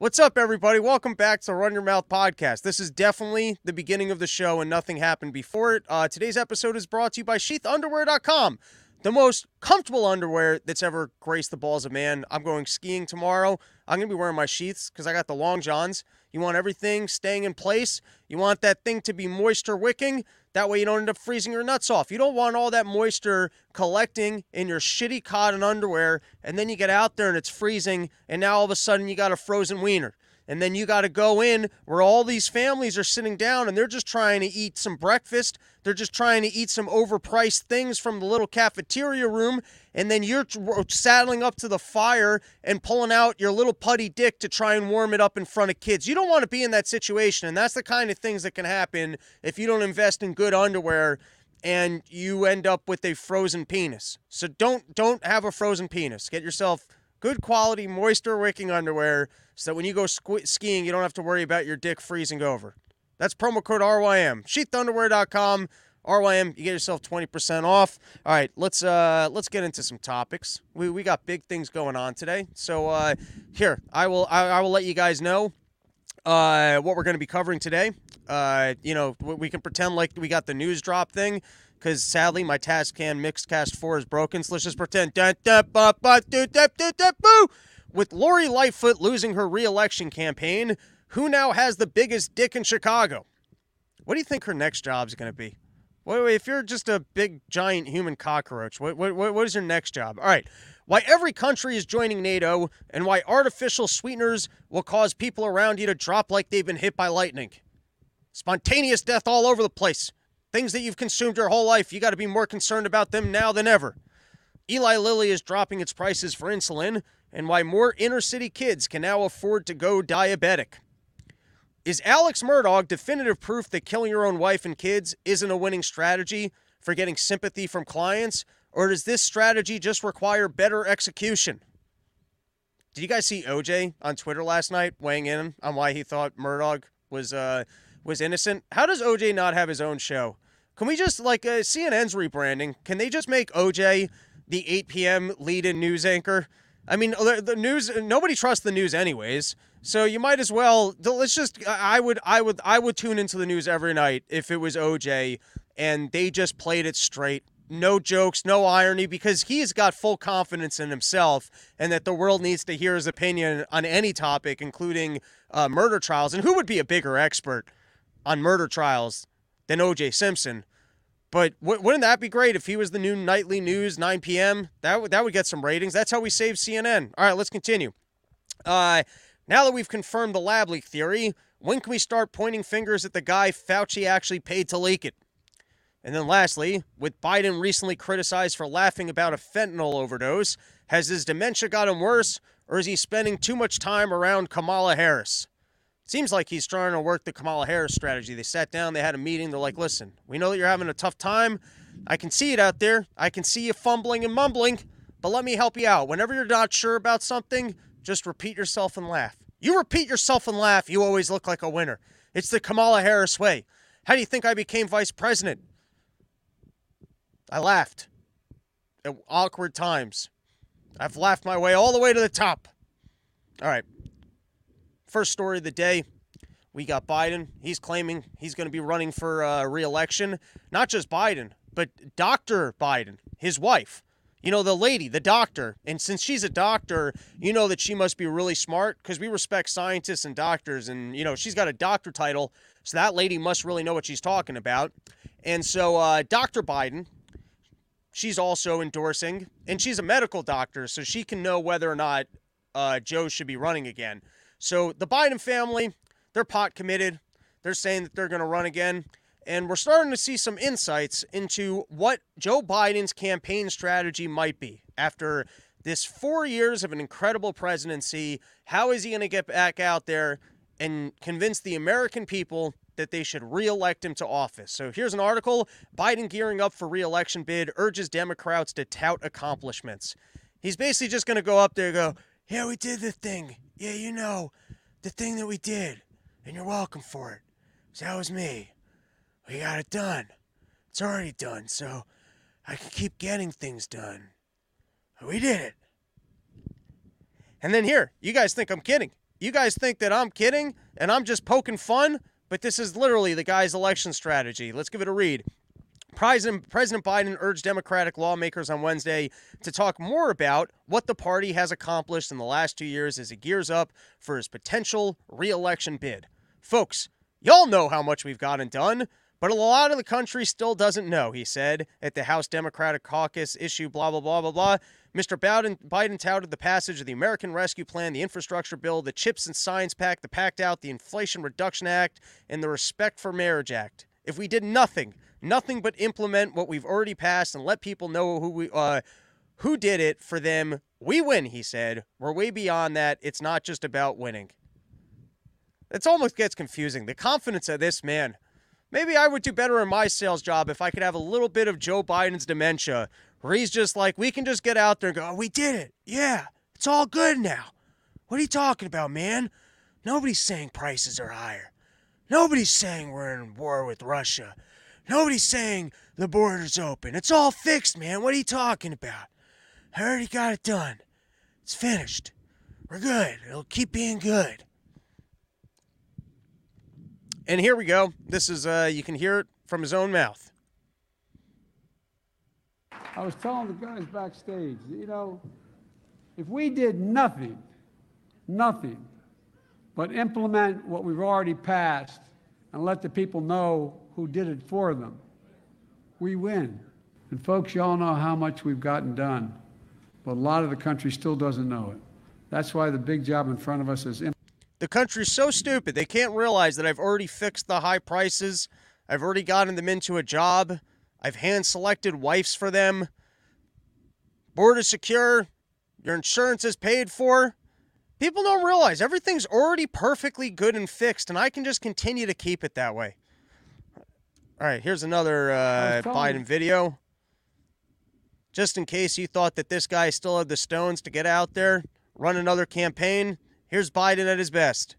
What's up, everybody? Welcome back to Run Your Mouth podcast. This is definitely the beginning of the show, and nothing happened before it. Uh, today's episode is brought to you by SheathUnderwear.com, the most comfortable underwear that's ever graced the balls of man. I'm going skiing tomorrow. I'm going to be wearing my sheaths because I got the long johns. You want everything staying in place. You want that thing to be moisture wicking. That way you don't end up freezing your nuts off. You don't want all that moisture collecting in your shitty cotton underwear, and then you get out there and it's freezing, and now all of a sudden you got a frozen wiener. And then you got to go in where all these families are sitting down and they're just trying to eat some breakfast. They're just trying to eat some overpriced things from the little cafeteria room. And then you're saddling up to the fire and pulling out your little putty dick to try and warm it up in front of kids. You don't want to be in that situation. And that's the kind of things that can happen if you don't invest in good underwear and you end up with a frozen penis. So don't don't have a frozen penis. Get yourself good quality moisture wicking underwear so that when you go skiing, you don't have to worry about your dick freezing over. That's promo code RYM. Sheathunderwear.com. RYM, you get yourself 20% off. All right, let's uh let's get into some topics. We, we got big things going on today. So uh here, I will I, I will let you guys know uh what we're going to be covering today. Uh you know, we can pretend like we got the news drop thing because sadly my Tascam Mixcast 4 is broken. So let's just pretend. With Lori Lightfoot losing her re-election campaign, who now has the biggest dick in Chicago? What do you think her next job is going to be? Wait, wait, if you're just a big giant human cockroach, what, what, what is your next job? All right. Why every country is joining NATO and why artificial sweeteners will cause people around you to drop like they've been hit by lightning. Spontaneous death all over the place. Things that you've consumed your whole life, you got to be more concerned about them now than ever. Eli Lilly is dropping its prices for insulin, and why more inner city kids can now afford to go diabetic. Is Alex Murdaugh definitive proof that killing your own wife and kids isn't a winning strategy for getting sympathy from clients, or does this strategy just require better execution? Did you guys see OJ on Twitter last night weighing in on why he thought Murdaugh was uh, was innocent. How does OJ not have his own show? Can we just like uh, CNN's rebranding? Can they just make OJ the 8 p.m. lead-in news anchor? I mean, the, news. Nobody trusts the news, anyways. So you might as well. Let's just. I would. I would. I would tune into the news every night if it was OJ, and they just played it straight. No jokes, no irony, because he's got full confidence in himself, and that the world needs to hear his opinion on any topic, including uh, murder trials. And who would be a bigger expert on murder trials than O.J. Simpson. But w- wouldn't that be great if he was the new nightly news, 9 p.m.? That, w- that would get some ratings. That's how we save CNN. All right, let's continue. Uh, now that we've confirmed the lab leak theory, when can we start pointing fingers at the guy Fauci actually paid to leak it? And then lastly, with Biden recently criticized for laughing about a fentanyl overdose, has his dementia gotten worse, or is he spending too much time around Kamala Harris? Seems like he's trying to work the Kamala Harris strategy. They sat down, they had a meeting. They're like, listen, we know that you're having a tough time. I can see it out there. I can see you fumbling and mumbling, but let me help you out. Whenever you're not sure about something, just repeat yourself and laugh. You repeat yourself and laugh, you always look like a winner. It's the Kamala Harris way. How do you think I became vice president? I laughed at awkward times. I've laughed my way all the way to the top. All right. First story of the day. We got Biden. He's claiming he's going to be running for uh, reelection. Not just Biden, but Dr. Biden, his wife. You know, the lady, the doctor. And since she's a doctor, you know that she must be really smart because we respect scientists and doctors. And, you know, she's got a doctor title. So that lady must really know what she's talking about. And so, uh, Dr. Biden, she's also endorsing, and she's a medical doctor, so she can know whether or not uh, Joe should be running again. So the Biden family, they're pot committed. They're saying that they're going to run again. And we're starting to see some insights into what Joe Biden's campaign strategy might be after this four years of an incredible presidency. How is he going to get back out there and convince the American people that they should reelect him to office? So here's an article Biden gearing up for reelection bid urges Democrats to tout accomplishments. He's basically just going to go up there and go, Yeah, we did the thing. Yeah, you know, the thing that we did, and you're welcome for it. So that was me. We got it done. It's already done, so I can keep getting things done. We did it. And then here, you guys think I'm kidding. You guys think that I'm kidding and I'm just poking fun, but this is literally the guy's election strategy. Let's give it a read. President, Biden urged Democratic lawmakers on Wednesday to talk more about what the party has accomplished in the last two years as he gears up for his potential reelection bid. Folks, y'all know how much we've gotten done, but a lot of the country still doesn't know, he said at the House Democratic Caucus issue, blah, blah, blah, blah, blah. Mr. Biden, Biden touted the passage of the American Rescue Plan, the Infrastructure Bill, the CHIPS and Science Pact, the PACT Act, the Inflation Reduction Act, and the Respect for Marriage Act. If we did nothing, nothing but implement what we've already passed and let people know who we uh, who did it for them, we win, he said. We're way beyond that. It's not just about winning. It almost gets confusing. The confidence of this man. Maybe I would do better in my sales job if I could have a little bit of Joe Biden's dementia, where he's just like, we can just get out there and go, oh, we did it. Yeah, it's all good now. What are you talking about, man? Nobody's saying prices are higher. Nobody's saying we're in war with Russia. Nobody's saying the border's open. It's all fixed, man. What are you talking about? I already got it done. It's finished. We're good. It'll keep being good. And here we go. This is, uh, you can hear it from his own mouth. I was telling the guys backstage, you know, if we did nothing, nothing, but implement what we've already passed and let the people know who did it for them, we win. And folks, y'all know how much we've gotten done, but a lot of the country still doesn't know it. That's why the big job in front of us is. The country's so stupid, they can't realize that I've already fixed the high prices. I've already gotten them into a job. I've hand selected wives for them. Board is secure. Your insurance is paid for. People don't realize everything's already perfectly good and fixed, and I can just continue to keep it that way. All right, here's another uh, Biden video. Just in case you thought that this guy still had the stones to get out there, run another campaign, here's Biden at his best.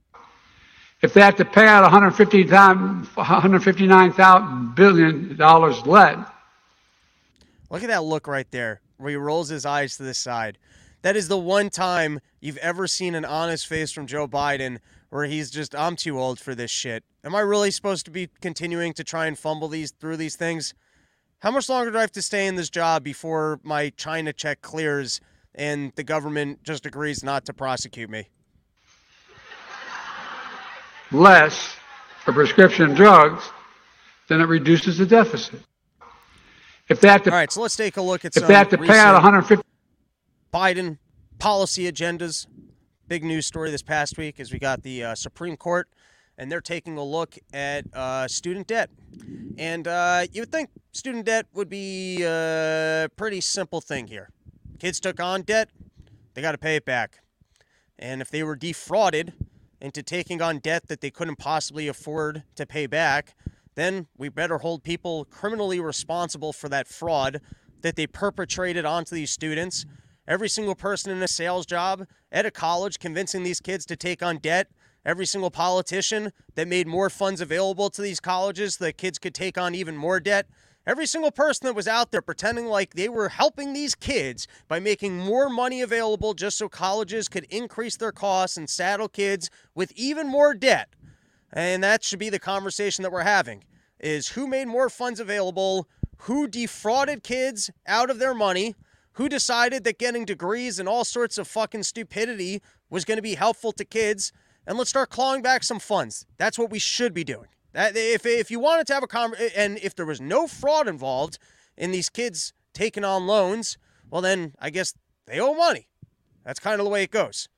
If they have to pay out 150 $159 billion lead. Look at that look right there, where he rolls his eyes to the side. That is the one time you've ever seen an honest face from Joe Biden where he's just, I'm too old for this shit. Am I really supposed to be continuing to try and fumble these through these things? How much longer do I have to stay in this job before my China check clears and the government just agrees not to prosecute me? Less for prescription drugs, then it reduces the deficit. If that to, all right, so let's take a look at if they have to pay out 150 Biden policy agendas. Big news story this past week is we got the uh, Supreme Court, and they're taking a look at uh, student debt. And uh, you would think student debt would be a pretty simple thing here. Kids took on debt, they got to pay it back. And if they were defrauded into taking on debt that they couldn't possibly afford to pay back, then we better hold people criminally responsible for that fraud that they perpetrated onto these students every single person in a sales job at a college convincing these kids to take on debt, every single politician that made more funds available to these colleges so that kids could take on even more debt. Every single person that was out there pretending like they were helping these kids by making more money available just so colleges could increase their costs and saddle kids with even more debt. And that should be the conversation that we're having is who made more funds available, who defrauded kids out of their money, who decided that getting degrees and all sorts of fucking stupidity was going to be helpful to kids? And let's start clawing back some funds. That's what we should be doing. That if if you wanted to have a and if there was no fraud involved in these kids taking on loans, well then I guess they owe money. That's kind of the way it goes.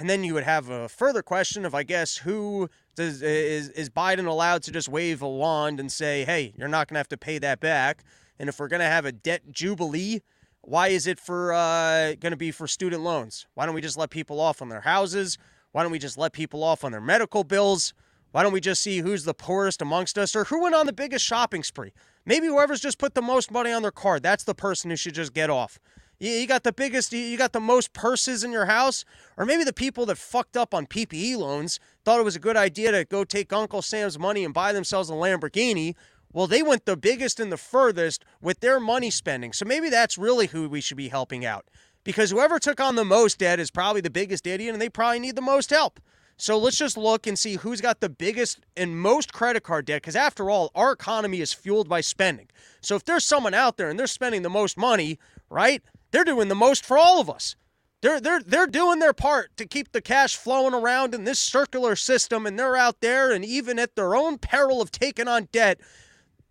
And then you would have a further question of I guess who does is is Biden allowed to just wave a wand and say, "Hey, you're not going to have to pay that back." And if we're going to have a debt jubilee why is it for uh, going to be for student loans? Why don't we just let people off on their houses? Why don't we just let people off on their medical bills? Why don't we just see who's the poorest amongst us or who went on the biggest shopping spree? Maybe whoever's just put the most money on their card, that's the person who should just get off. You got the biggest, you got the most purses in your house, or maybe the people that fucked up on PPE loans thought it was a good idea to go take Uncle Sam's money and buy themselves a Lamborghini well, they went the biggest and the furthest with their money spending. So maybe that's really who we should be helping out. because whoever took on the most debt is probably the biggest idiot and they probably need the most help. So let's just look and see who's got the biggest and most credit card debt because after all, our economy is fueled by spending. So if there's someone out there and they're spending the most money, right? They're doing the most for all of us. They're they're they're doing their part to keep the cash flowing around in this circular system and they're out there and even at their own peril of taking on debt,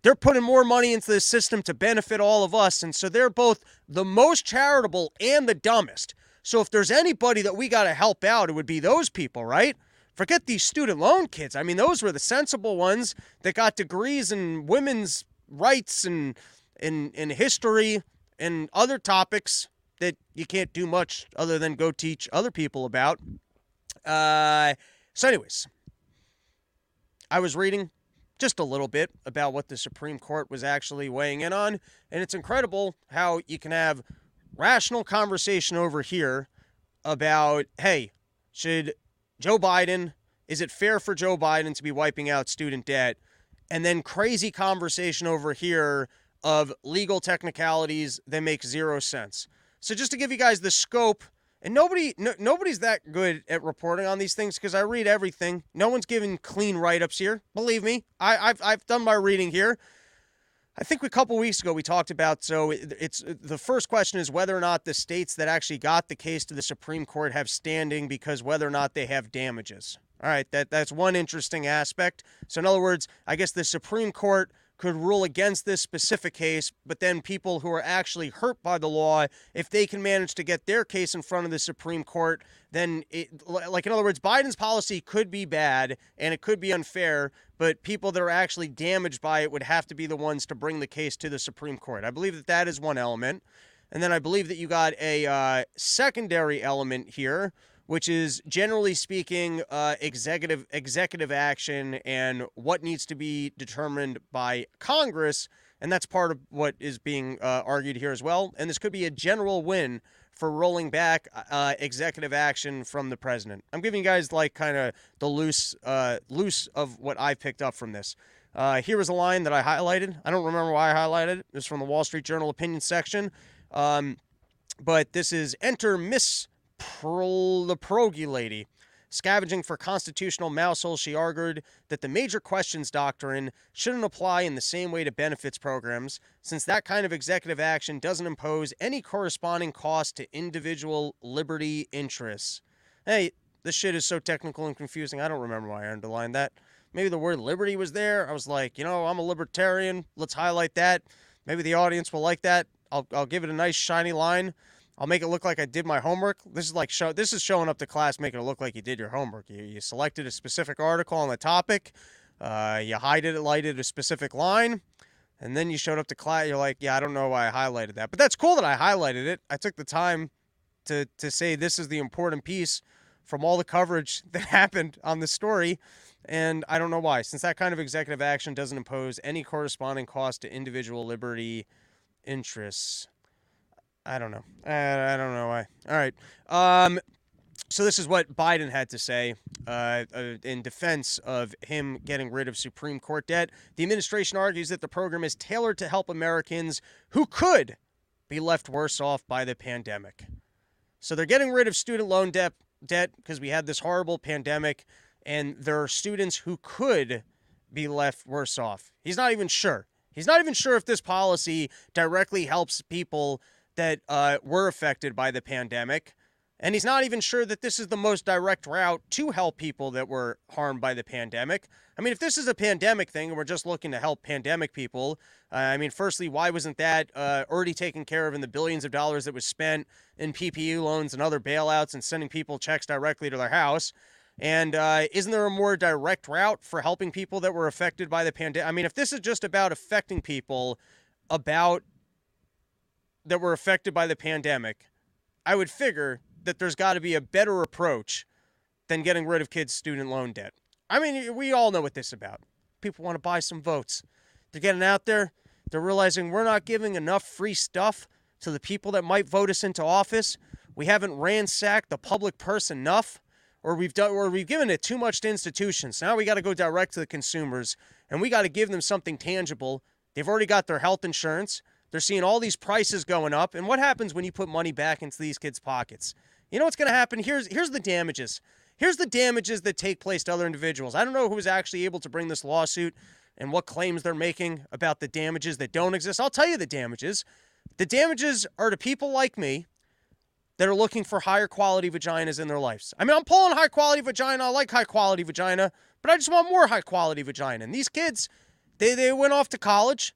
they're putting more money into the system to benefit all of us. And so they're both the most charitable and the dumbest. So if there's anybody that we got to help out, it would be those people, right? Forget these student loan kids. I mean, those were the sensible ones that got degrees in women's rights and in in history and other topics that you can't do much other than go teach other people about. Uh, so, anyways, I was reading just a little bit about what the Supreme Court was actually weighing in on. And it's incredible how you can have rational conversation over here about hey, should Joe Biden, is it fair for Joe Biden to be wiping out student debt? And then crazy conversation over here of legal technicalities that make zero sense. So just to give you guys the scope and nobody, no, nobody's that good at reporting on these things because I read everything. No one's giving clean write-ups here. Believe me, I, have I've done my reading here. I think a couple weeks ago we talked about. So it's the first question is whether or not the states that actually got the case to the Supreme Court have standing because whether or not they have damages. All right, that that's one interesting aspect. So in other words, I guess the Supreme Court could rule against this specific case, but then people who are actually hurt by the law, if they can manage to get their case in front of the Supreme Court, then, it, like, in other words, Biden's policy could be bad and it could be unfair, but people that are actually damaged by it would have to be the ones to bring the case to the Supreme Court. I believe that that is one element. And then I believe that you got a uh, secondary element here, which is generally speaking uh, executive executive action and what needs to be determined by Congress, and that's part of what is being uh, argued here as well. And this could be a general win for rolling back uh, executive action from the president. I'm giving you guys like kind of the loose uh, loose of what I picked up from this. Uh, here is a line that I highlighted. I don't remember why I highlighted it. It's from the Wall Street Journal opinion section. Um, but this is enter Miss pro- the Pierogi lady. Scavenging for constitutional mouseholes, she argued that the major questions doctrine shouldn't apply in the same way to benefits programs, since that kind of executive action doesn't impose any corresponding cost to individual liberty interests. Hey, this shit is so technical and confusing. I don't remember why I underlined that. Maybe the word liberty was there. I was like, you know, I'm a libertarian. Let's highlight that. Maybe the audience will like that. I'll, I'll give it a nice shiny line. I'll make it look like I did my homework. This is like show. This is showing up to class, making it look like you did your homework. You, you selected a specific article on the topic. Uh, you highlighted a specific line, and then you showed up to class. You're like, yeah, I don't know why I highlighted that, but that's cool that I highlighted it. I took the time to to say this is the important piece from all the coverage that happened on the story. And I don't know why, since that kind of executive action doesn't impose any corresponding cost to individual liberty interests. I don't know. I, I don't know why. All right. Um, so this is what Biden had to say uh, uh, in defense of him getting rid of Supreme Court debt. The administration argues that the program is tailored to help Americans who could be left worse off by the pandemic. So they're getting rid of student loan debt debt because we had this horrible pandemic, and there are students who could be left worse off. He's not even sure. He's not even sure if this policy directly helps people that uh, were affected by the pandemic. And he's not even sure that this is the most direct route to help people that were harmed by the pandemic. I mean, if this is a pandemic thing and we're just looking to help pandemic people, uh, I mean, firstly, why wasn't that uh, already taken care of in the billions of dollars that was spent in PPP loans and other bailouts and sending people checks directly to their house? And uh, isn't there a more direct route for helping people that were affected by the pandemic? I mean, if this is just about affecting people about that were affected by the pandemic, I would figure that there's got to be a better approach than getting rid of kids' student loan debt. I mean, we all know what this is about. People want to buy some votes. They're getting out there. They're realizing we're not giving enough free stuff to the people that might vote us into office. We haven't ransacked the public purse enough, or we've done, or we've given it too much to institutions. Now we got to go direct to the consumers, and we got to give them something tangible. They've already got their health insurance. They're seeing all these prices going up. And what happens when you put money back into these kids' pockets? You know what's going to happen? Here's here's the damages. Here's the damages that take place to other individuals. I don't know who was actually able to bring this lawsuit and what claims they're making about the damages that don't exist. I'll tell you the damages. The damages are to people like me that are looking for higher quality vaginas in their lives. I mean, I'm pulling high quality vagina. I like high quality vagina, but I just want more high quality vagina. And these kids, they, they went off to college.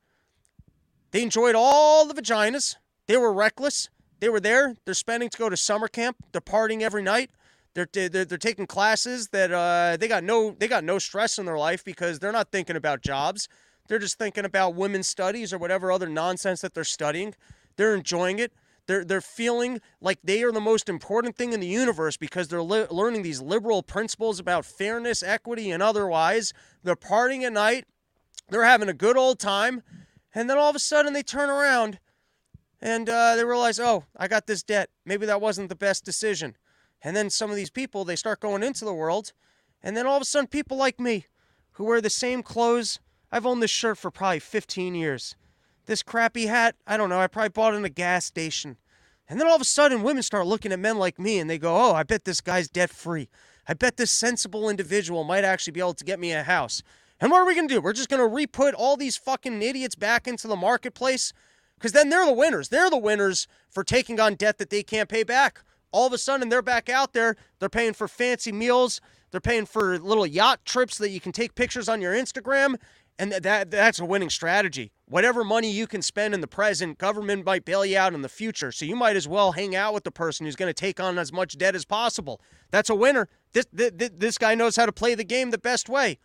They enjoyed all the vaginas. They were reckless. They were there. They're spending to go to summer camp. They're partying every night. They're, they're, they're taking classes that uh, they got no they got no stress in their life because they're not thinking about jobs. They're just thinking about women's studies or whatever other nonsense that they're studying. They're enjoying it. They're they're feeling like they are the most important thing in the universe because they're li- learning these liberal principles about fairness, equity, and otherwise. They're partying at night. They're having a good old time, and then all of a sudden they turn around and uh, they realize, oh, I got this debt. Maybe that wasn't the best decision. And then some of these people, they start going into the world. And then all of a sudden, people like me who wear the same clothes. I've owned this shirt for probably 15 years. This crappy hat, I don't know, I probably bought it in a gas station. And then all of a sudden, women start looking at men like me and they go, oh, I bet this guy's debt free. I bet this sensible individual might actually be able to get me a house. And what are we going to do? We're just going to re put all these fucking idiots back into the marketplace? Because then they're the winners. They're the winners for taking on debt that they can't pay back all of a sudden they're back out there. They're paying for fancy meals. They're paying for little yacht trips that you can take pictures on your Instagram. And that that's a winning strategy. Whatever money you can spend in the present, government might bail you out in the future. So you might as well hang out with the person who's going to take on as much debt as possible. That's a winner. This, this, this guy knows how to play the game the best way.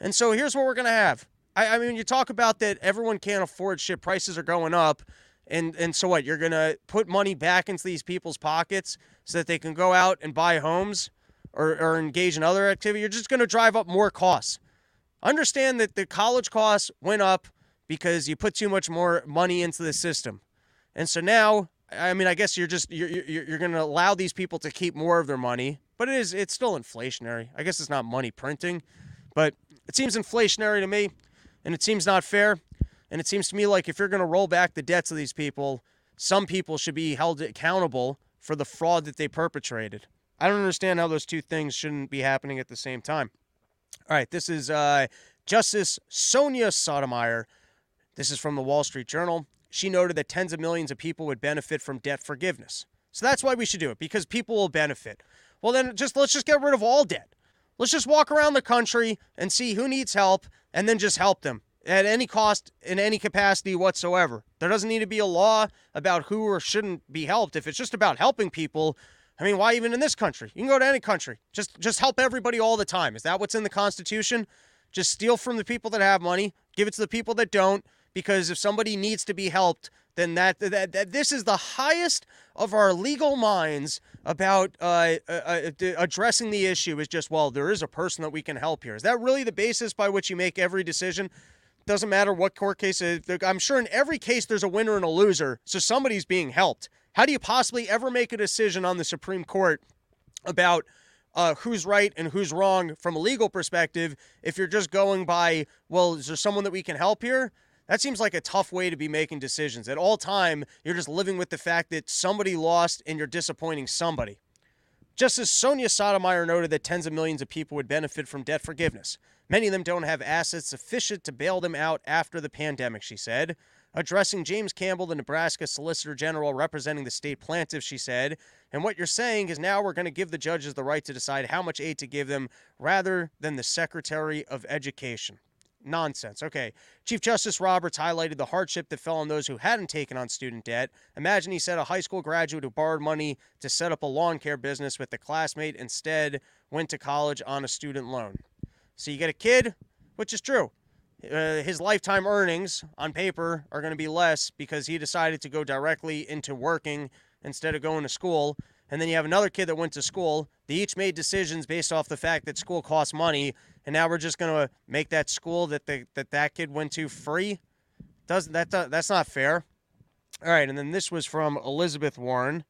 And so here's what we're going to have. I, I mean, you talk about that everyone can't afford shit, prices are going up. And and so what? You're gonna put money back into these people's pockets so that they can go out and buy homes or, or engage in other activity. You're just gonna drive up more costs. Understand that the college costs went up because you put too much more money into the system. And so now, I mean, I guess you're just you're you're, you're going to allow these people to keep more of their money, but it is it's still inflationary. I guess it's not money printing, but it seems inflationary to me, and it seems not fair. And it seems to me like if you're going to roll back the debts of these people, some people should be held accountable for the fraud that they perpetrated. I don't understand how those two things shouldn't be happening at the same time. All right, this is uh, Justice Sonia Sotomayor. This is from the Wall Street Journal. She noted that tens of millions of people would benefit from debt forgiveness. So that's why we should do it because people will benefit. Well, then just let's just get rid of all debt. Let's just walk around the country and see who needs help and then just help them at any cost in any capacity whatsoever. There doesn't need to be a law about who or shouldn't be helped. If it's just about helping people, I mean, why even in this country? You can go to any country. Just just help everybody all the time. Is that what's in the Constitution? Just steal from the people that have money, give it to the people that don't because if somebody needs to be helped, then that, that, that this is the highest of our legal minds about uh, uh, uh addressing the issue is just well there is a person that we can help here is that really the basis by which you make every decision doesn't matter what court case. I'm sure in every case there's a winner and a loser, so somebody's being helped. How do you possibly ever make a decision on the Supreme Court about uh, who's right and who's wrong from a legal perspective if you're just going by, well, is there someone that we can help here? That seems like a tough way to be making decisions. At all time, you're just living with the fact that somebody lost and you're disappointing somebody. Justice Sonia Sotomayor noted that tens of millions of people would benefit from debt forgiveness. Many of them don't have assets sufficient to bail them out after the pandemic, she said. Addressing James Campbell, the Nebraska Solicitor General representing the state plaintiffs, she said, And what you're saying is now we're going to give the judges the right to decide how much aid to give them rather than the Secretary of Education. Nonsense. Okay. Chief Justice Roberts highlighted the hardship that fell on those who hadn't taken on student debt. Imagine he said a high school graduate who borrowed money to set up a lawn care business with a classmate instead went to college on a student loan. So you get a kid, which is true. Uh, his lifetime earnings on paper are going to be less because he decided to go directly into working instead of going to school. And then you have another kid that went to school. They each made decisions based off the fact that school costs money, and now we're just going to make that school that the, that that kid went to free. Doesn't that that's not fair? All right, and then this was from Elizabeth Warren.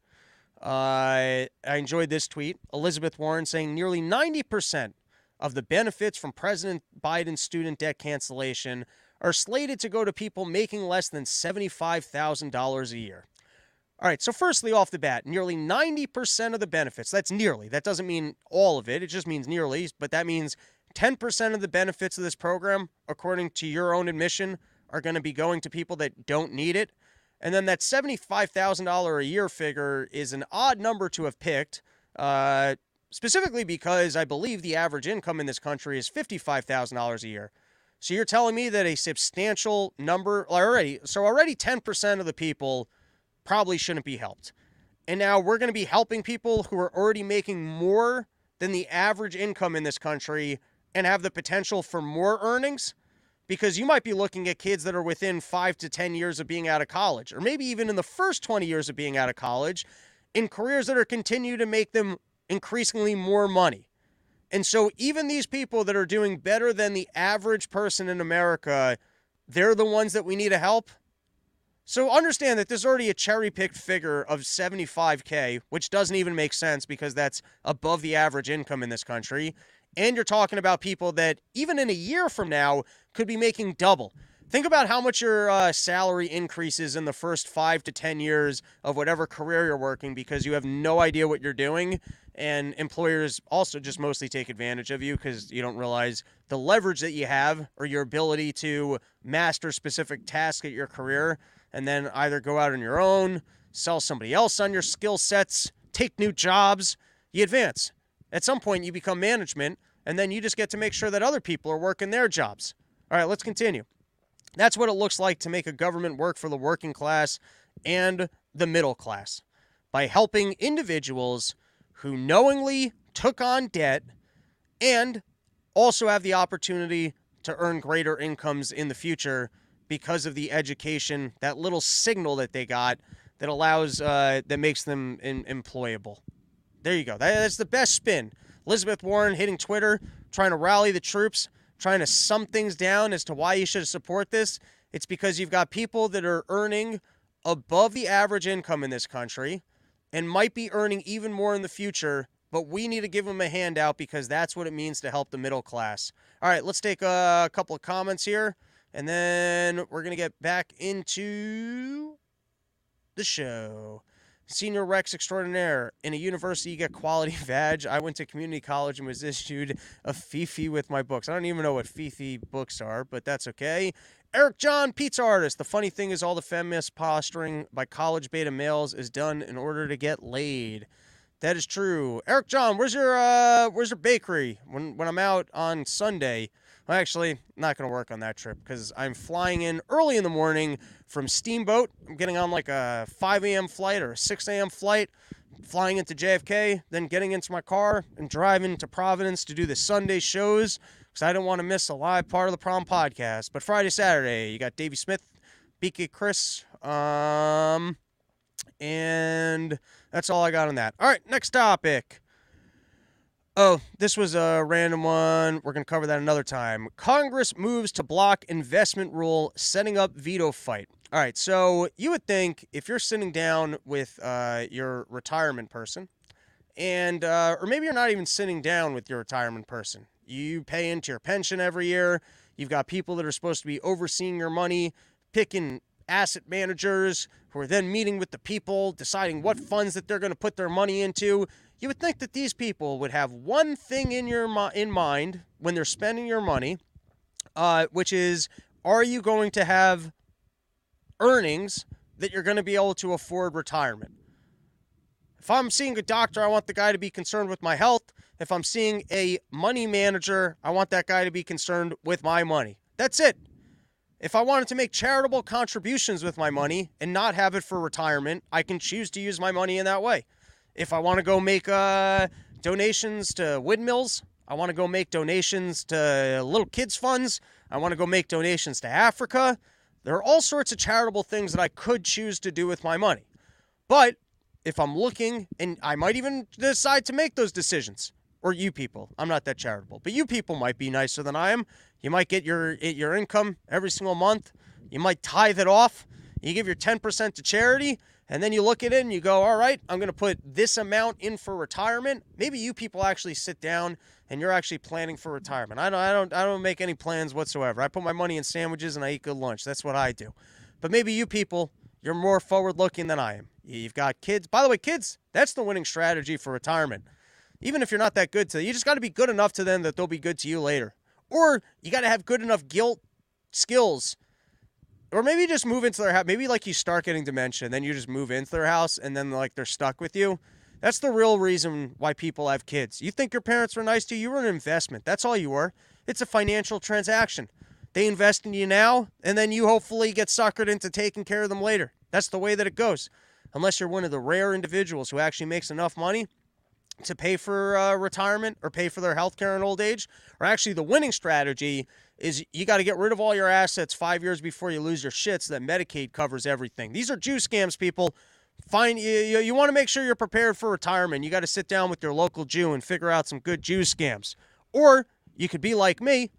Uh, I enjoyed this tweet. Elizabeth Warren saying nearly 90% of the benefits from President Biden's student debt cancellation are slated to go to people making less than $75,000 a year. All right, so firstly, off the bat, nearly 90% of the benefits, that's nearly, that doesn't mean all of it, it just means nearly, but that means 10% of the benefits of this program, according to your own admission, are going to be going to people that don't need it. And then that $75,000 a year figure is an odd number to have picked, uh, specifically because I believe the average income in this country is $55,000 a year. So you're telling me that a substantial number already, so already 10% of the people probably shouldn't be helped. And now we're going to be helping people who are already making more than the average income in this country and have the potential for more earnings because you might be looking at kids that are within five to 10 years of being out of college, or maybe even in the first 20 years of being out of college, in careers that are continue to make them increasingly more money. And so, even these people that are doing better than the average person in America, they're the ones that we need to help. So, understand that there's already a cherry picked figure of 75K, which doesn't even make sense because that's above the average income in this country. And you're talking about people that, even in a year from now, could be making double. Think about how much your uh, salary increases in the first five to 10 years of whatever career you're working because you have no idea what you're doing. And employers also just mostly take advantage of you because you don't realize the leverage that you have or your ability to master specific tasks at your career and then either go out on your own, sell somebody else on your skill sets, take new jobs. You advance. At some point, you become management, and then you just get to make sure that other people are working their jobs. All right, let's continue. That's what it looks like to make a government work for the working class and the middle class by helping individuals who knowingly took on debt and also have the opportunity to earn greater incomes in the future because of the education, that little signal that they got that allows, uh, that makes them in, employable. There you go. That, that's the best spin. Elizabeth Warren hitting Twitter, trying to rally the troops, trying to sum things down as to why you should support this. It's because you've got people that are earning above the average income in this country and might be earning even more in the future, but we need to give them a handout because that's what it means to help the middle class. All right, let's take a couple of comments here. And then we're going to get back into the show. Senior Rex extraordinaire. In a university, you get quality badge. I went to community college and was issued a Fifi with my books. I don't even know what Fifi books are, but that's okay. Eric John, pizza artist. The funny thing is, all the feminist posturing by college beta males is done in order to get laid. That is true. Eric John, where's your uh, where's your bakery when when I'm out on Sunday? Well, actually, not going to work on that trip because I'm flying in early in the morning from Steamboat. I'm getting on like a 5 a.m. flight or a 6 a.m. flight, flying into JFK, then getting into my car and driving to Providence to do the Sunday shows because I don't want to miss a live part of the Prom podcast. But Friday, Saturday, you got Davey Smith, BK Chris, um, and that's all I got on that. All right, next topic. Oh, this was a random one. We're going to cover that another time. Congress moves to block investment rule, setting up veto fight. All right, so you would think if you're sitting down with uh, your retirement person, and uh, or maybe you're not even sitting down with your retirement person. You pay into your pension every year. You've got people that are supposed to be overseeing your money, picking asset managers who are then meeting with the people, deciding what funds that they're going to put their money into you would think that these people would have one thing in your in mind when they're spending your money, uh, which is, are you going to have earnings that you're going to be able to afford retirement? If I'm seeing a doctor, I want the guy to be concerned with my health. If I'm seeing a money manager, I want that guy to be concerned with my money. That's it. If I wanted to make charitable contributions with my money and not have it for retirement, I can choose to use my money in that way. If I want to go make uh, donations to windmills, I want to go make donations to little kids' funds, I want to go make donations to Africa. There are all sorts of charitable things that I could choose to do with my money. But if I'm looking, and I might even decide to make those decisions, or you people, I'm not that charitable, but you people might be nicer than I am. You might get your your income every single month. You might tithe it off. You give your 10% to charity, And then you look at it and you go, all right, I'm going to put this amount in for retirement. Maybe you people actually sit down and you're actually planning for retirement. I don't, I don't, I don't make any plans whatsoever. I put my money in sandwiches and I eat good lunch. That's what I do. But maybe you people, you're more forward looking than I am. You've got kids. By the way, kids, that's the winning strategy for retirement. Even if you're not that good to them, you just got to be good enough to them that they'll be good to you later. Or you got to have good enough guilt skills or maybe just move into their house. Maybe like you start getting dementia, and then you just move into their house, and then like they're stuck with you. That's the real reason why people have kids. You think your parents were nice to you? You were an investment. That's all you were. It's a financial transaction. They invest in you now, and then you hopefully get suckered into taking care of them later. That's the way that it goes. Unless you're one of the rare individuals who actually makes enough money to pay for uh, retirement or pay for their health care in old age, or actually the winning strategy is you got to get rid of all your assets five years before you lose your shit so that Medicaid covers everything. These are Jew scams, people. Find you, you, you want to make sure you're prepared for retirement. You got to sit down with your local Jew and figure out some good Jew scams. Or you could be like me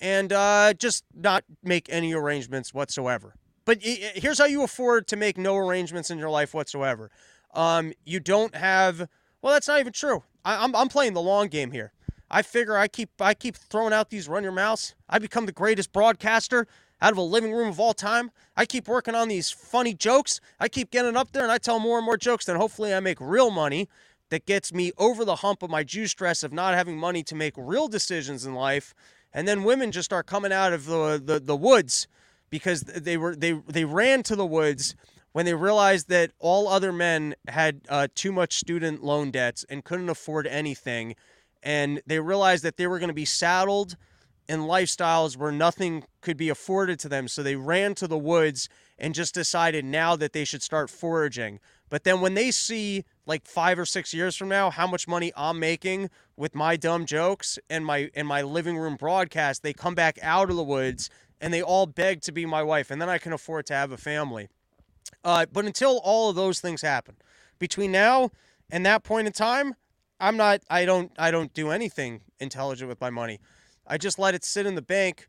and uh, just not make any arrangements whatsoever. But here's how you afford to make no arrangements in your life whatsoever. Um, you don't have. Well, that's not even true. I, I'm, I'm playing the long game here. I figure I keep I keep throwing out these run your mouths. I become the greatest broadcaster out of a living room of all time. I keep working on these funny jokes. I keep getting up there and I tell more and more jokes. Then hopefully I make real money that gets me over the hump of my Jew stress of not having money to make real decisions in life. And then women just start coming out of the the, the woods because they were they they ran to the woods when they realized that all other men had uh, too much student loan debts and couldn't afford anything and they realized that they were going to be saddled in lifestyles where nothing could be afforded to them. So they ran to the woods and just decided now that they should start foraging. But then when they see like five or six years from now how much money I'm making with my dumb jokes and my and my living room broadcast, they come back out of the woods and they all beg to be my wife, and then I can afford to have a family. Uh, but until all of those things happen, between now and that point in time, I'm not I don't I don't do anything intelligent with my money. I just let it sit in the bank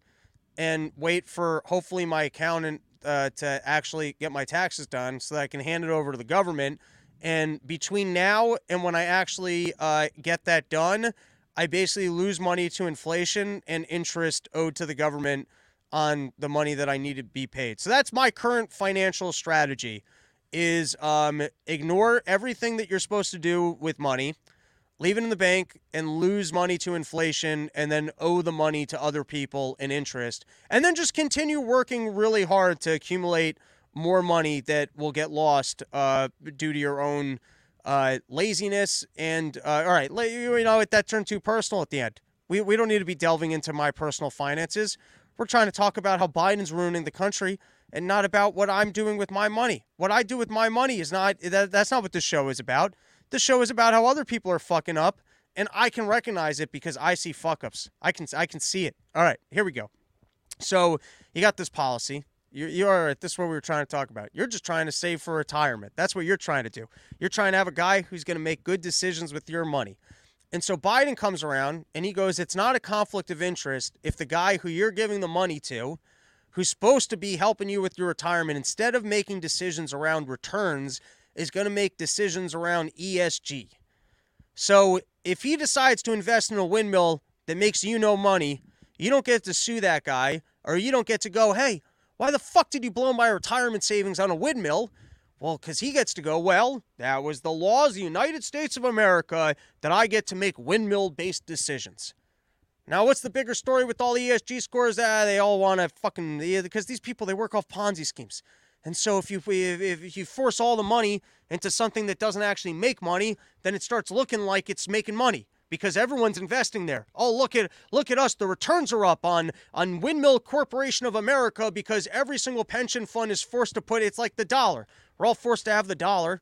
and wait for hopefully my accountant uh, to actually get my taxes done so that I can hand it over to the government. And between now and when I actually uh, get that done, I basically lose money to inflation and interest owed to the government on the money that I need to be paid. So that's my current financial strategy is um, ignore everything that you're supposed to do with money leave it in the bank and lose money to inflation and then owe the money to other people in interest and then just continue working really hard to accumulate more money that will get lost uh, due to your own uh, laziness and uh, all right you know that turned too personal at the end. We, we don't need to be delving into my personal finances. We're trying to talk about how biden's ruining the country and not about what i'm doing with my money. What i do with my money is not that, that's not what this show is about the show is about how other people are fucking up, and I can recognize it because I see fuck ups. I can I can see it. All right, here we go. So you got this policy. You're, you're at This is what we were trying to talk about. You're just trying to save for retirement. That's what you're trying to do. You're trying to have a guy who's going to make good decisions with your money. And so Biden comes around and he goes, It's not a conflict of interest if the guy who you're giving the money to, who's supposed to be helping you with your retirement, instead of making decisions around returns, is going to make decisions around ESG. So if he decides to invest in a windmill that makes you no money, you don't get to sue that guy, or you don't get to go, hey, why the fuck did you blow my retirement savings on a windmill? Well, because he gets to go, well, that was the laws of the United States of America that I get to make windmill based decisions. Now, what's the bigger story with all the ESG scores? Ah, they all want to fucking, because these people, they work off Ponzi schemes. And so if you if you force all the money into something that doesn't actually make money, then it starts looking like it's making money because everyone's investing there. Oh, look at look at us. The returns are up on on Windmill Corporation of America because every single pension fund is forced to put it's like the dollar. We're all forced to have the dollar,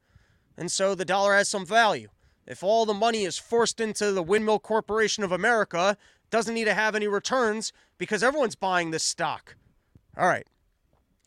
and so the dollar has some value. If all the money is forced into the Windmill Corporation of America, doesn't need to have any returns because everyone's buying this stock. All right.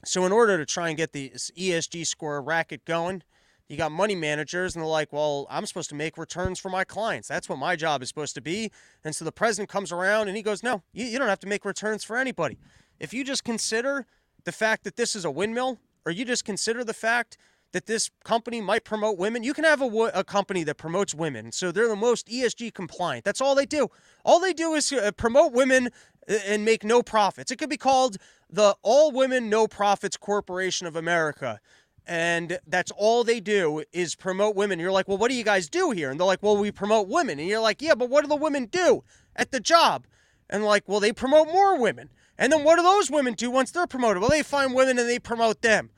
So, in order to try and get the ESG score racket going, you got money managers, and they're like, well, I'm supposed to make returns for my clients. That's what my job is supposed to be. And so the president comes around and he goes, no, you, you don't have to make returns for anybody. If you just consider the fact that this is a windmill, or you just consider the fact that this company might promote women. You can have a, a company that promotes women, so they're the most ESG compliant. That's all they do. All they do is uh, promote women and make no profits. It could be called the All Women No Profits Corporation of America. And that's all they do is promote women. You're like, well, what do you guys do here? And they're like, well, we promote women. And you're like, yeah, but what do the women do at the job? And like, well, they promote more women. And then what do those women do once they're promoted? Well, they find women and they promote them.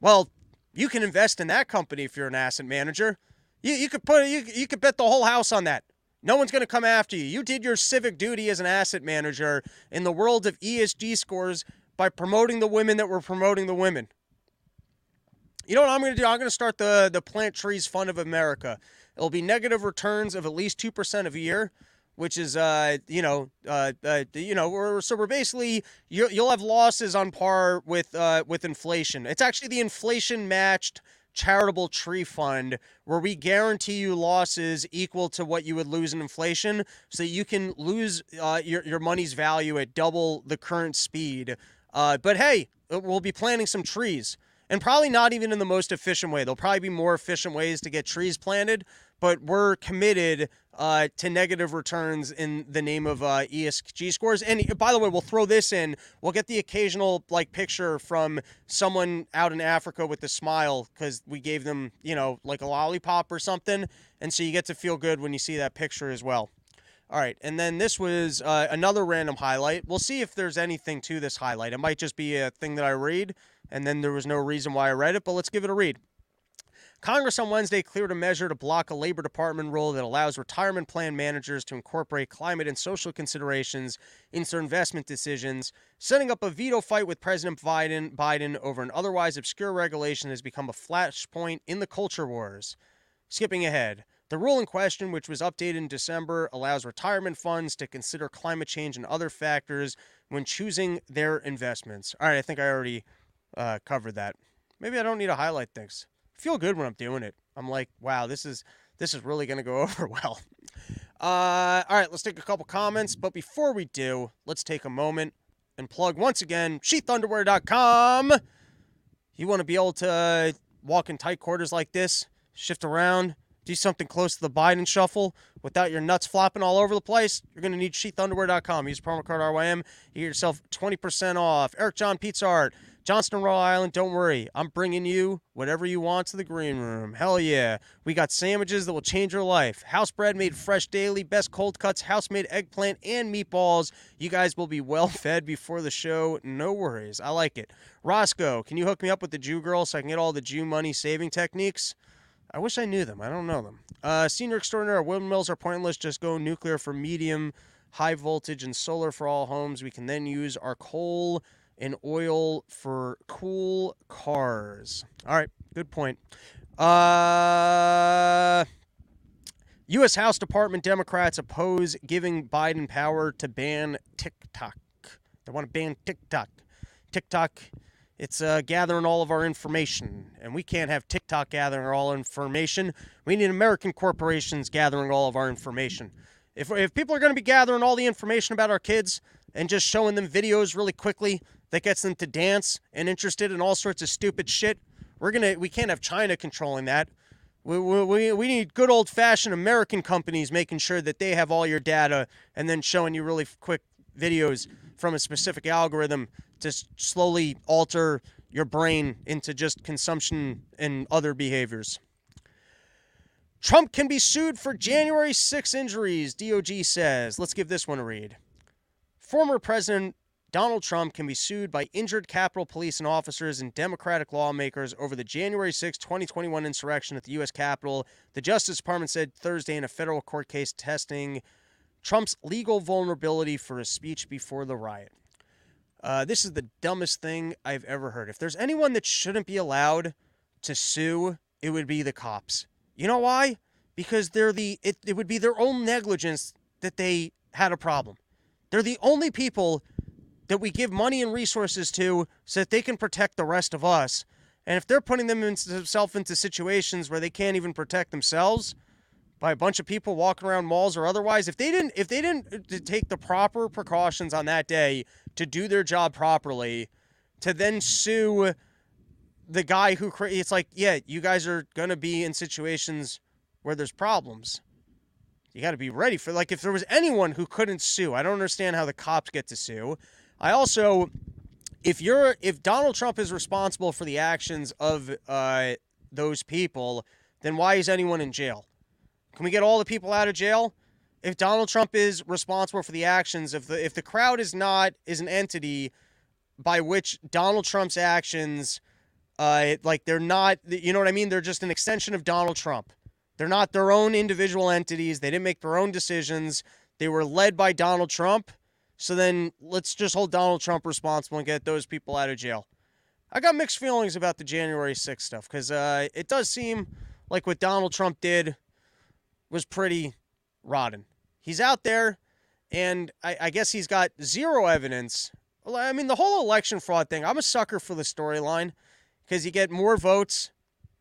Well, you can invest in that company if you're an asset manager. You, you could put you, you could bet the whole house on that. No one's going to come after you. You did your civic duty as an asset manager in the world of ESG scores by promoting the women that were promoting the women. You know what I'm going to do? I'm going to start the the Plant Trees Fund of America. It'll be negative returns of at least two percent of a year which is uh you know uh, uh you know we're, so we're basically you you'll have losses on par with uh with inflation. It's actually the inflation matched charitable tree fund where we guarantee you losses equal to what you would lose in inflation so you can lose uh, your, your money's value at double the current speed. Uh, but hey we'll be planting some trees and probably not even in the most efficient way. There'll probably be more efficient ways to get trees planted but we're committed uh, to negative returns in the name of uh, ESG scores. And by the way, we'll throw this in. We'll get the occasional like picture from someone out in Africa with a smile because we gave them, you know, like a lollipop or something. And so you get to feel good when you see that picture as well. All right, and then this was uh, another random highlight. We'll see if there's anything to this highlight. It might just be a thing that I read, and then there was no reason why I read it, but let's give it a read. Congress on Wednesday cleared a measure to block a Labor Department rule that allows retirement plan managers to incorporate climate and social considerations into their investment decisions, setting up a veto fight with President Biden, Biden over an otherwise obscure regulation has become a flashpoint in the culture wars. Skipping ahead, the rule in question, which was updated in December, allows retirement funds to consider climate change and other factors when choosing their investments. All right, I think I already uh, covered that. Maybe I don't need to highlight things feel good when I'm doing it. I'm like, wow, this is this is really to go over well. Uh, all right, let's take a couple comments. But before we do, let's take a moment and plug once again sheathunderwear.com. You want to be able to walk in tight quarters like this, shift around, do something close to the Biden shuffle without your nuts flopping all over the place, you're going to need sheathunderwear.com. Use promo code RYM. You get yourself 20% off. Eric John Pizza Art. Johnston, Rhode Island, don't worry. I'm bringing you whatever you want to the green room. Hell yeah. We got sandwiches that will change your life. House bread made fresh daily, best cold cuts, house made eggplant, and meatballs. You guys will be well fed before the show. No worries. I like it. Roscoe, can you hook me up with the Jew girl so I can get all the Jew money saving techniques? I wish I knew them. I don't know them. Uh, senior extraordinaire windmills are pointless. Just go nuclear for medium, high voltage, and solar for all homes. We can then use our coal and oil for cool cars. All right, good point. Uh, U.S. House Department Democrats oppose giving Biden power to ban TikTok. They want to ban TikTok. TikTok, it's uh, gathering all of our information, and we can't have TikTok gathering all information. We need American corporations gathering all of our information. If, if people are going to be gathering all the information about our kids and just showing them videos really quickly that gets them to dance and interested in all sorts of stupid shit. We're gonna we can't have China controlling that. We, we, we need good old fashioned American companies making sure that they have all your data and then showing you really quick videos from a specific algorithm to slowly alter your brain into just consumption and other behaviors. Trump can be sued for January 6 injuries, DOJ says. Let's give this one a read. Former President Donald Trump can be sued by injured Capitol Police and officers and Democratic lawmakers over the January 6, 2021 insurrection at the U.S. Capitol. The Justice Department said Thursday in a federal court case testing Trump's legal vulnerability for a speech before the riot. Uh, this is the dumbest thing I've ever heard. If there's anyone that shouldn't be allowed to sue, it would be the cops. You know why? Because they're the it, it would be their own negligence that they had a problem. They're the only people that we give money and resources to so that they can protect the rest of us. And if they're putting themselves into situations where they can't even protect themselves by a bunch of people walking around malls or otherwise, if they didn't if they didn't uh, take the proper precautions on that day to do their job properly, to then sue the guy who cre- it's like, yeah, you guys are gonna be in situations where there's problems. You got to be ready for like if there was anyone who couldn't sue. I don't understand how the cops get to sue. I also, if you're if Donald Trump is responsible for the actions of uh, those people, then why is anyone in jail? Can we get all the people out of jail? If Donald Trump is responsible for the actions, if the if the crowd is not is an entity by which Donald Trump's actions, uh, like they're not, you know what I mean? They're just an extension of Donald Trump. They're not their own individual entities. They didn't make their own decisions. They were led by Donald Trump. So then let's just hold Donald Trump responsible and get those people out of jail. I got mixed feelings about the January 6th stuff because uh, it does seem like what Donald Trump did was pretty rotten. He's out there, and I, I guess he's got zero evidence. I mean, the whole election fraud thing, I'm a sucker for the storyline because you get more votes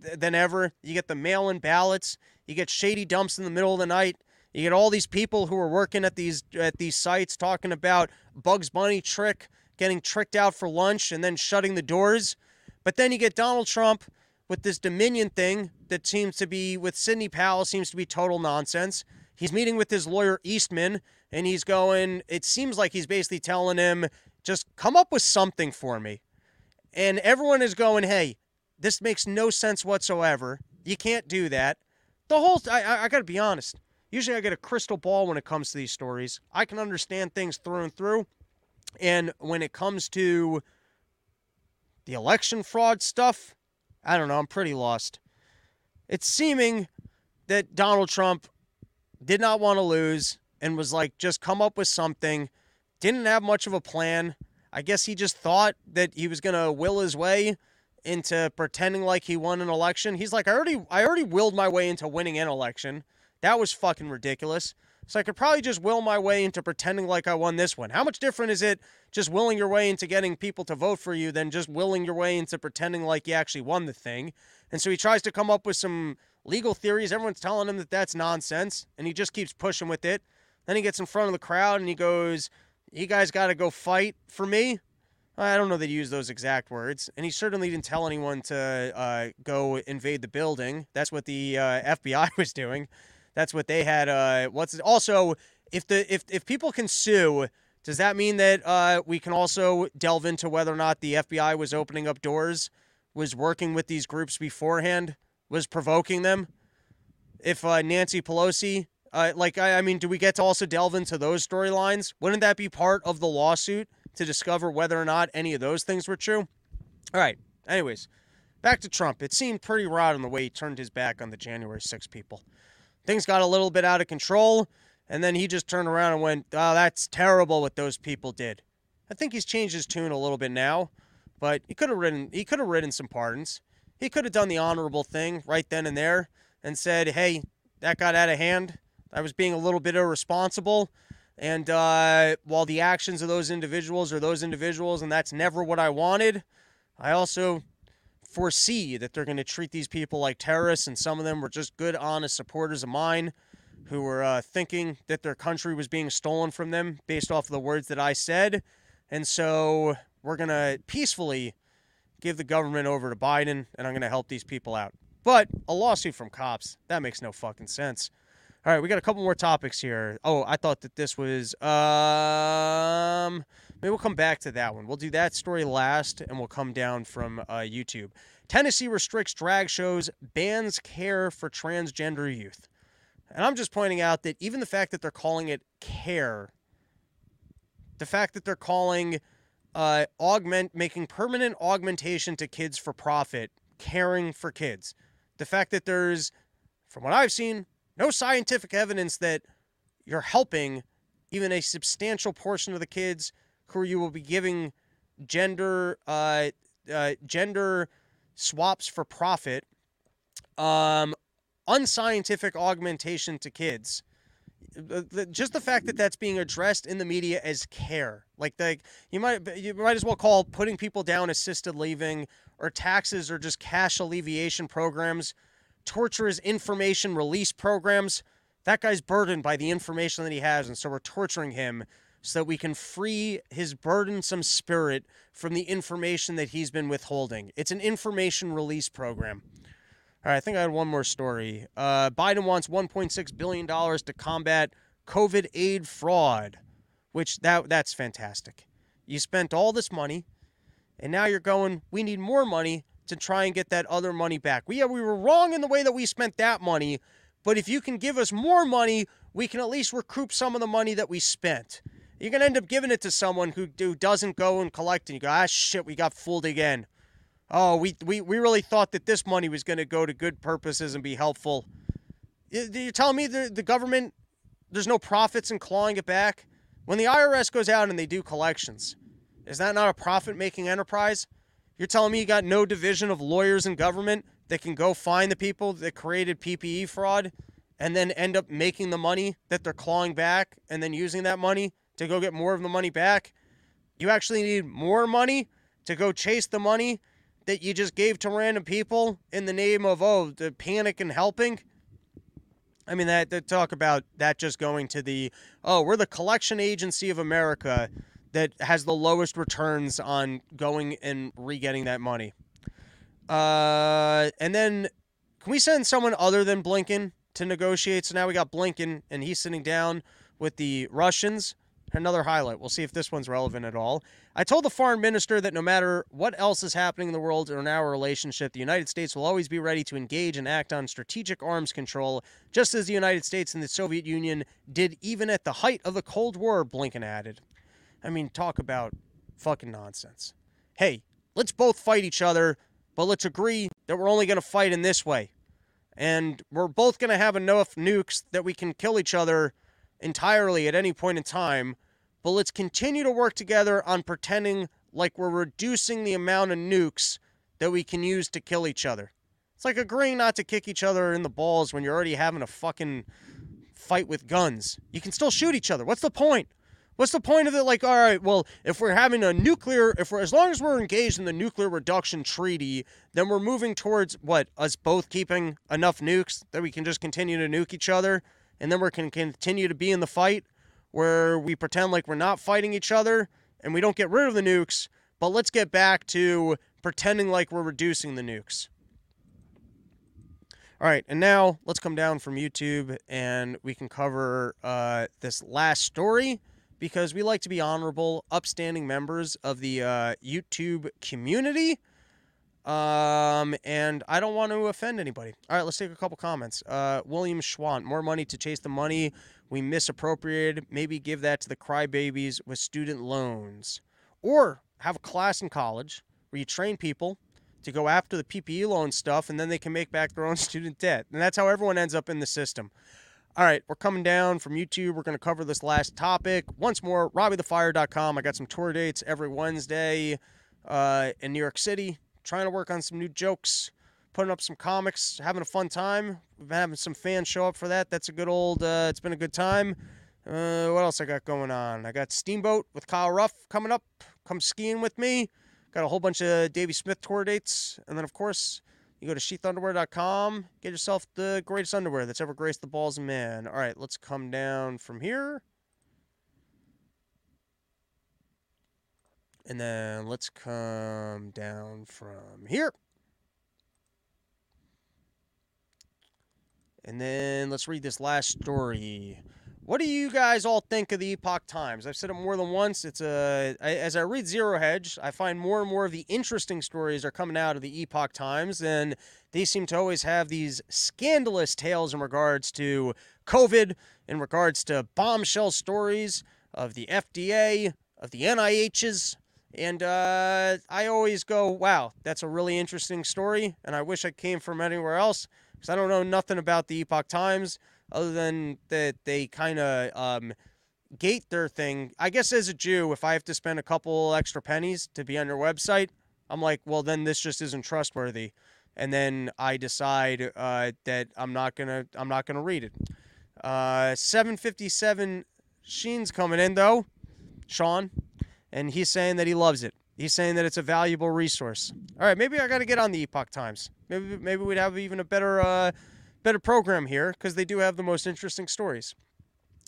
than ever. You get the mail in ballots, you get shady dumps in the middle of the night. You get all these people who are working at these at these sites talking about Bugs Bunny trick, getting tricked out for lunch and then shutting the doors. But then you get Donald Trump with this Dominion thing that seems to be with Sidney Powell seems to be total nonsense. He's meeting with his lawyer Eastman and he's going it seems like he's basically telling him just come up with something for me. And everyone is going, "Hey, this makes no sense whatsoever. You can't do that." The whole I I, I got to be honest. Usually I get a crystal ball when it comes to these stories. I can understand things through and through. And when it comes to the election fraud stuff, I don't know, I'm pretty lost. It's seeming that Donald Trump did not want to lose and was like, just come up with something. Didn't have much of a plan. I guess he just thought that he was going to will his way into pretending like he won an election. He's like, I already, I already willed my way into winning an election. That was fucking ridiculous. So I could probably just will my way into pretending like I won this one. How much different is it just willing your way into getting people to vote for you than just willing your way into pretending like you actually won the thing? And so he tries to come up with some legal theories. Everyone's telling him that that's nonsense, and he just keeps pushing with it. Then he gets in front of the crowd and he goes, You guys got to go fight for me. I don't know that he used those exact words, and he certainly didn't tell anyone to uh, go invade the building. That's what the uh, FBI was doing. That's what they had. Uh, what's also if the if if people can sue, does that mean that uh, we can also delve into whether or not the FBI was opening up doors, was working with these groups beforehand, was provoking them? If uh, Nancy Pelosi, uh, like I, I mean, do we get to also delve into those storylines? Wouldn't that be part of the lawsuit to discover whether or not any of those things were true? All right. Anyways, back to Trump. It seemed pretty rotten the way he turned his back on the January 6 people things got a little bit out of control, and then he just turned around and went, "Oh, that's terrible what those people did." I think he's changed his tune a little bit now, but he could have written he could have written some pardons. He could have done the honorable thing right then and there and said, "Hey, that got out of hand. I was being a little bit irresponsible." And uh, while the actions of those individuals are those individuals, and that's never what I wanted, I also foresee that they're going to treat these people like terrorists, and some of them were just good, honest supporters of mine who were uh, thinking that their country was being stolen from them based off of the words that I said. And so we're going to peacefully give the government over to Biden, and I'm going to help these people out. But a lawsuit from cops, that makes no fucking sense. All right, we got a couple more topics here. Oh, I thought that this was um maybe we'll come back to that one. We'll do that story last and we'll come down from uh, YouTube. Tennessee restricts drag shows, bans care for transgender youth. And I'm just pointing out that even the fact that they're calling it care, the fact that they're calling uh, augment making permanent augmentation to kids for profit, caring for kids, the fact that there's, from what I've seen, no scientific evidence that you're helping even a substantial portion of the kids who you will be giving gender uh, uh, gender swaps for profit, um, unscientific augmentation to kids. Just the fact that that's being addressed in the media as care, like like you might you might as well call putting people down assisted leaving or taxes or just cash alleviation programs torturous information release programs. That guy's burdened by the information that he has, and so we're torturing him so that we can free his burdensome spirit from the information that he's been withholding. It's an information release program. All right, I think I had one more story. Uh, Biden wants 1.6 billion dollars to combat COVID aid fraud, which that that's fantastic. You spent all this money, and now you're going. We need more money to try and get that other money back. We we were wrong in the way that we spent that money, but if you can give us more money, we can at least recoup some of the money that we spent. You're gonna end up giving it to someone who, who doesn't go and collect, and you go, ah shit, we got fooled again. Oh, we, we, we really thought that this money was going to go to good purposes and be helpful. You're telling me the, the government, there's no profits in clawing it back? When the IRS goes out and they do collections, is that not a profit making enterprise? You're telling me you got no division of lawyers in government that can go find the people that created PPP fraud and then end up making the money that they're clawing back and then using that money to go get more of the money back? You actually need more money to go chase the money that you just gave to random people in the name of oh the panic and helping i mean that, that talk about that just going to the oh we're the collection agency of america that has the lowest returns on going and re-getting that money uh, and then can we send someone other than blinken to negotiate so now we got blinken and he's sitting down with the russians another highlight. We'll see if this one's relevant at all. I told the foreign minister that no matter what else is happening in the world or in our relationship, the United States will always be ready to engage and act on strategic arms control, just as the United States and the Soviet Union did even at the height of the Cold War, Blinken added. I mean, talk about fucking nonsense. Hey, let's both fight each other, but let's agree that we're only going to fight in this way. And we're both going to have enough nukes that we can kill each other entirely at any point in time, but let's continue to work together on pretending like we're reducing the amount of nukes that we can use to kill each other. It's like agreeing not to kick each other in the balls when you're already having a fucking fight with guns. You can still shoot each other. What's the point? What's the point of it? Like, all right, well, if we're having a nuclear, if we're as long as we're engaged in the nuclear reduction treaty, then we're moving towards what us both keeping enough nukes that we can just continue to nuke each other and then we can continue to be in the fight where we pretend like we're not fighting each other and we don't get rid of the nukes, but let's get back to pretending like we're reducing the nukes. All right, and now let's come down from YouTube and we can cover uh, this last story because we like to be honorable, upstanding members of the uh, YouTube community. Um, and I don't want to offend anybody. All right, let's take a couple comments. Uh, William Schwant, more money to chase the money we misappropriated. Maybe give that to the crybabies with student loans, or have a class in college where you train people to go after the PPP loan stuff, and then they can make back their own student debt. And that's how everyone ends up in the system. All right, we're coming down from YouTube. We're going to cover this last topic once more. RobbieTheFire.com. I got some tour dates every Wednesday uh, in New York City trying to work on some new jokes, putting up some comics, having a fun time. We've been having some fans show up for that. That's a good old. Uh, it's been a good time. Uh, what else I got going on? I got Steamboat with Kyle Ruff coming up. Come skiing with me. Got a whole bunch of Davey Smith tour dates, and then of course you go to sheathunderwear.com. Get yourself the greatest underwear that's ever graced the balls of man. All right, let's come down from here. And then let's come down from here. And then let's read this last story. What do you guys all think of the Epoch Times? I've said it more than once. It's a as I read Zero Hedge, I find more and more of the interesting stories are coming out of the Epoch Times, and they seem to always have these scandalous tales in regards to COVID, in regards to bombshell stories of the FDA, of the NIHs, and uh, I always go, wow, that's a really interesting story. And I wish I came from anywhere else because I don't know nothing about the Epoch Times other than that they kind of um, gate their thing. I guess as a Jew, if I have to spend a couple extra pennies to be on your website, I'm like, well, then this just isn't trustworthy. And then I decide uh, that I'm not gonna I'm not gonna read it. Uh, 757 Sheen's coming in though. Sean, and he's saying that he loves it. He's saying that it's a valuable resource. All right, maybe I got to get on the Epoch Times. Maybe maybe we'd have even a better uh, better program here because they do have the most interesting stories.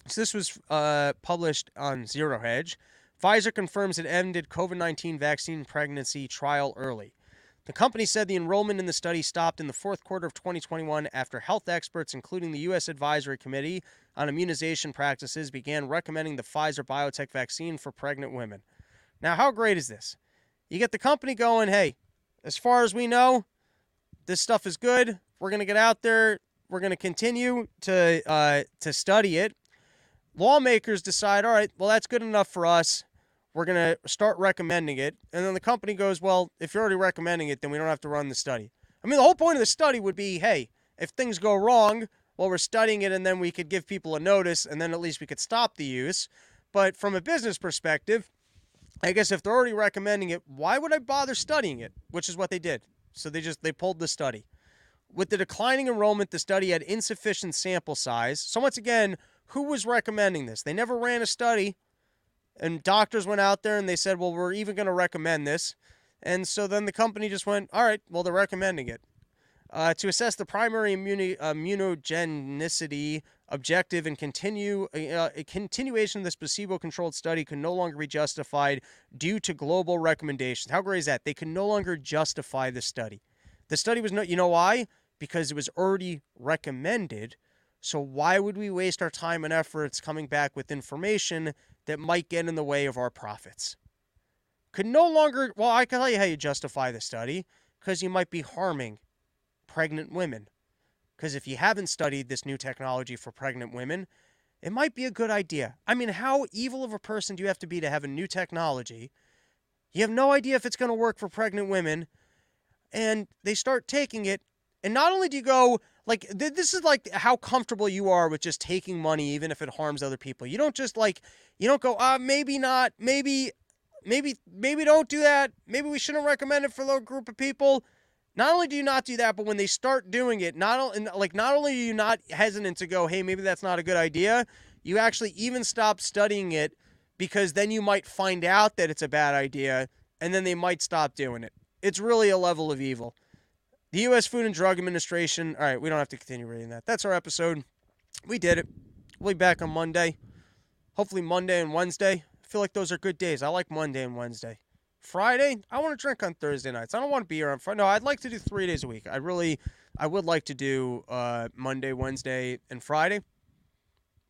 So this was uh, published on Zero Hedge. Pfizer confirms it ended COVID 19 vaccine pregnancy trial early. The company said the enrollment in the study stopped in the fourth quarter of 2021 after health experts, including the U.S. Advisory Committee on Immunization Practices, began recommending the Pfizer BioNTech vaccine for pregnant women. Now, how great is this? You get the company going, hey, as far as we know, this stuff is good. We're going to get out there. We're going to continue to uh, to study it. Lawmakers decide, all right, well, that's good enough for us we're going to start recommending it. And then the company goes, well, if you're already recommending it, then we don't have to run the study. I mean, the whole point of the study would be hey, if things go wrong, well, we're studying it and then we could give people a notice and then at least we could stop the use. But from a business perspective, I guess if they're already recommending it, why would I bother studying it? Which is what they did. So they just they pulled the study. With the declining enrollment, the study had insufficient sample size. So once again, who was recommending this? They never ran a study and doctors went out there and they said, well, we're even going to recommend this. And so then the company just went, all right, well, they're recommending it. Uh, to assess the primary immuni- immunogenicity objective and continue uh, a continuation of this placebo-controlled study could no longer be justified due to global recommendations. How great is that? They can no longer justify the study. The study was no, you know why? Because it was already recommended. So why would we waste our time and efforts coming back with information that might get in the way of our profits. Could no longer, well, I can tell you how you justify the study because you might be harming pregnant women. Because if you haven't studied this new technology for pregnant women, it might be a good idea. I mean, how evil of a person do you have to be to have a new technology? You have no idea if it's going to work for pregnant women, and they start taking it. And not only do you go, like th- this is like how comfortable you are with just taking money even if it harms other people. You don't just like you don't go uh maybe not. Maybe maybe maybe don't do that. Maybe we shouldn't recommend it for a little group of people. Not only do you not do that but when they start doing it not like not only are you not hesitant to go hey maybe that's not a good idea you actually even stop studying it because then you might find out that it's a bad idea and then they might stop doing it. It's really a level of evil the U.S. Food and Drug Administration. All right, we don't have to continue reading that. That's our episode. We did it. We'll be back on Monday. Hopefully, Monday and Wednesday. I feel like those are good days. I like Monday and Wednesday. Friday, I want to drink on Thursday nights. I don't want to be here on Friday. No, I'd like to do three days a week. I really, I would like to do uh, Monday, Wednesday, and Friday.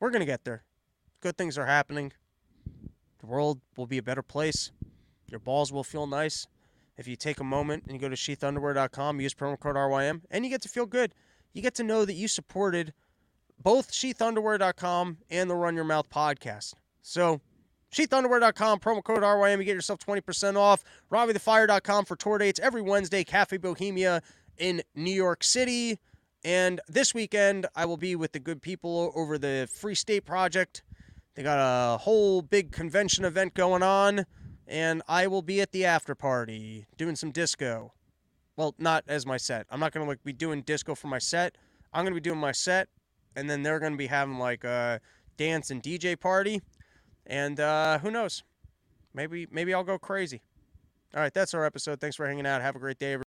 We're going to get there. Good things are happening. The world will be a better place. Your balls will feel nice if you take a moment and you go to sheathunderwear.com, use promo code RYM, and you get to feel good. You get to know that you supported both sheathunderwear.com and the Run Your Mouth podcast. So, sheathunderwear.com, promo code RYM, you get yourself 20% off. RobbieTheFire.com for tour dates every Wednesday, Cafe Bohemia in New York City. And this weekend, I will be with the good people over the Free State Project. They got a whole big convention event going on and I will be at the after party doing some disco. Well, not as my set. I'm not gonna like be doing disco for my set. I'm gonna be doing my set, and then they're gonna be having like a dance and DJ party, and uh, who knows? Maybe maybe I'll go crazy. All right, that's our episode. Thanks for hanging out. Have a great day.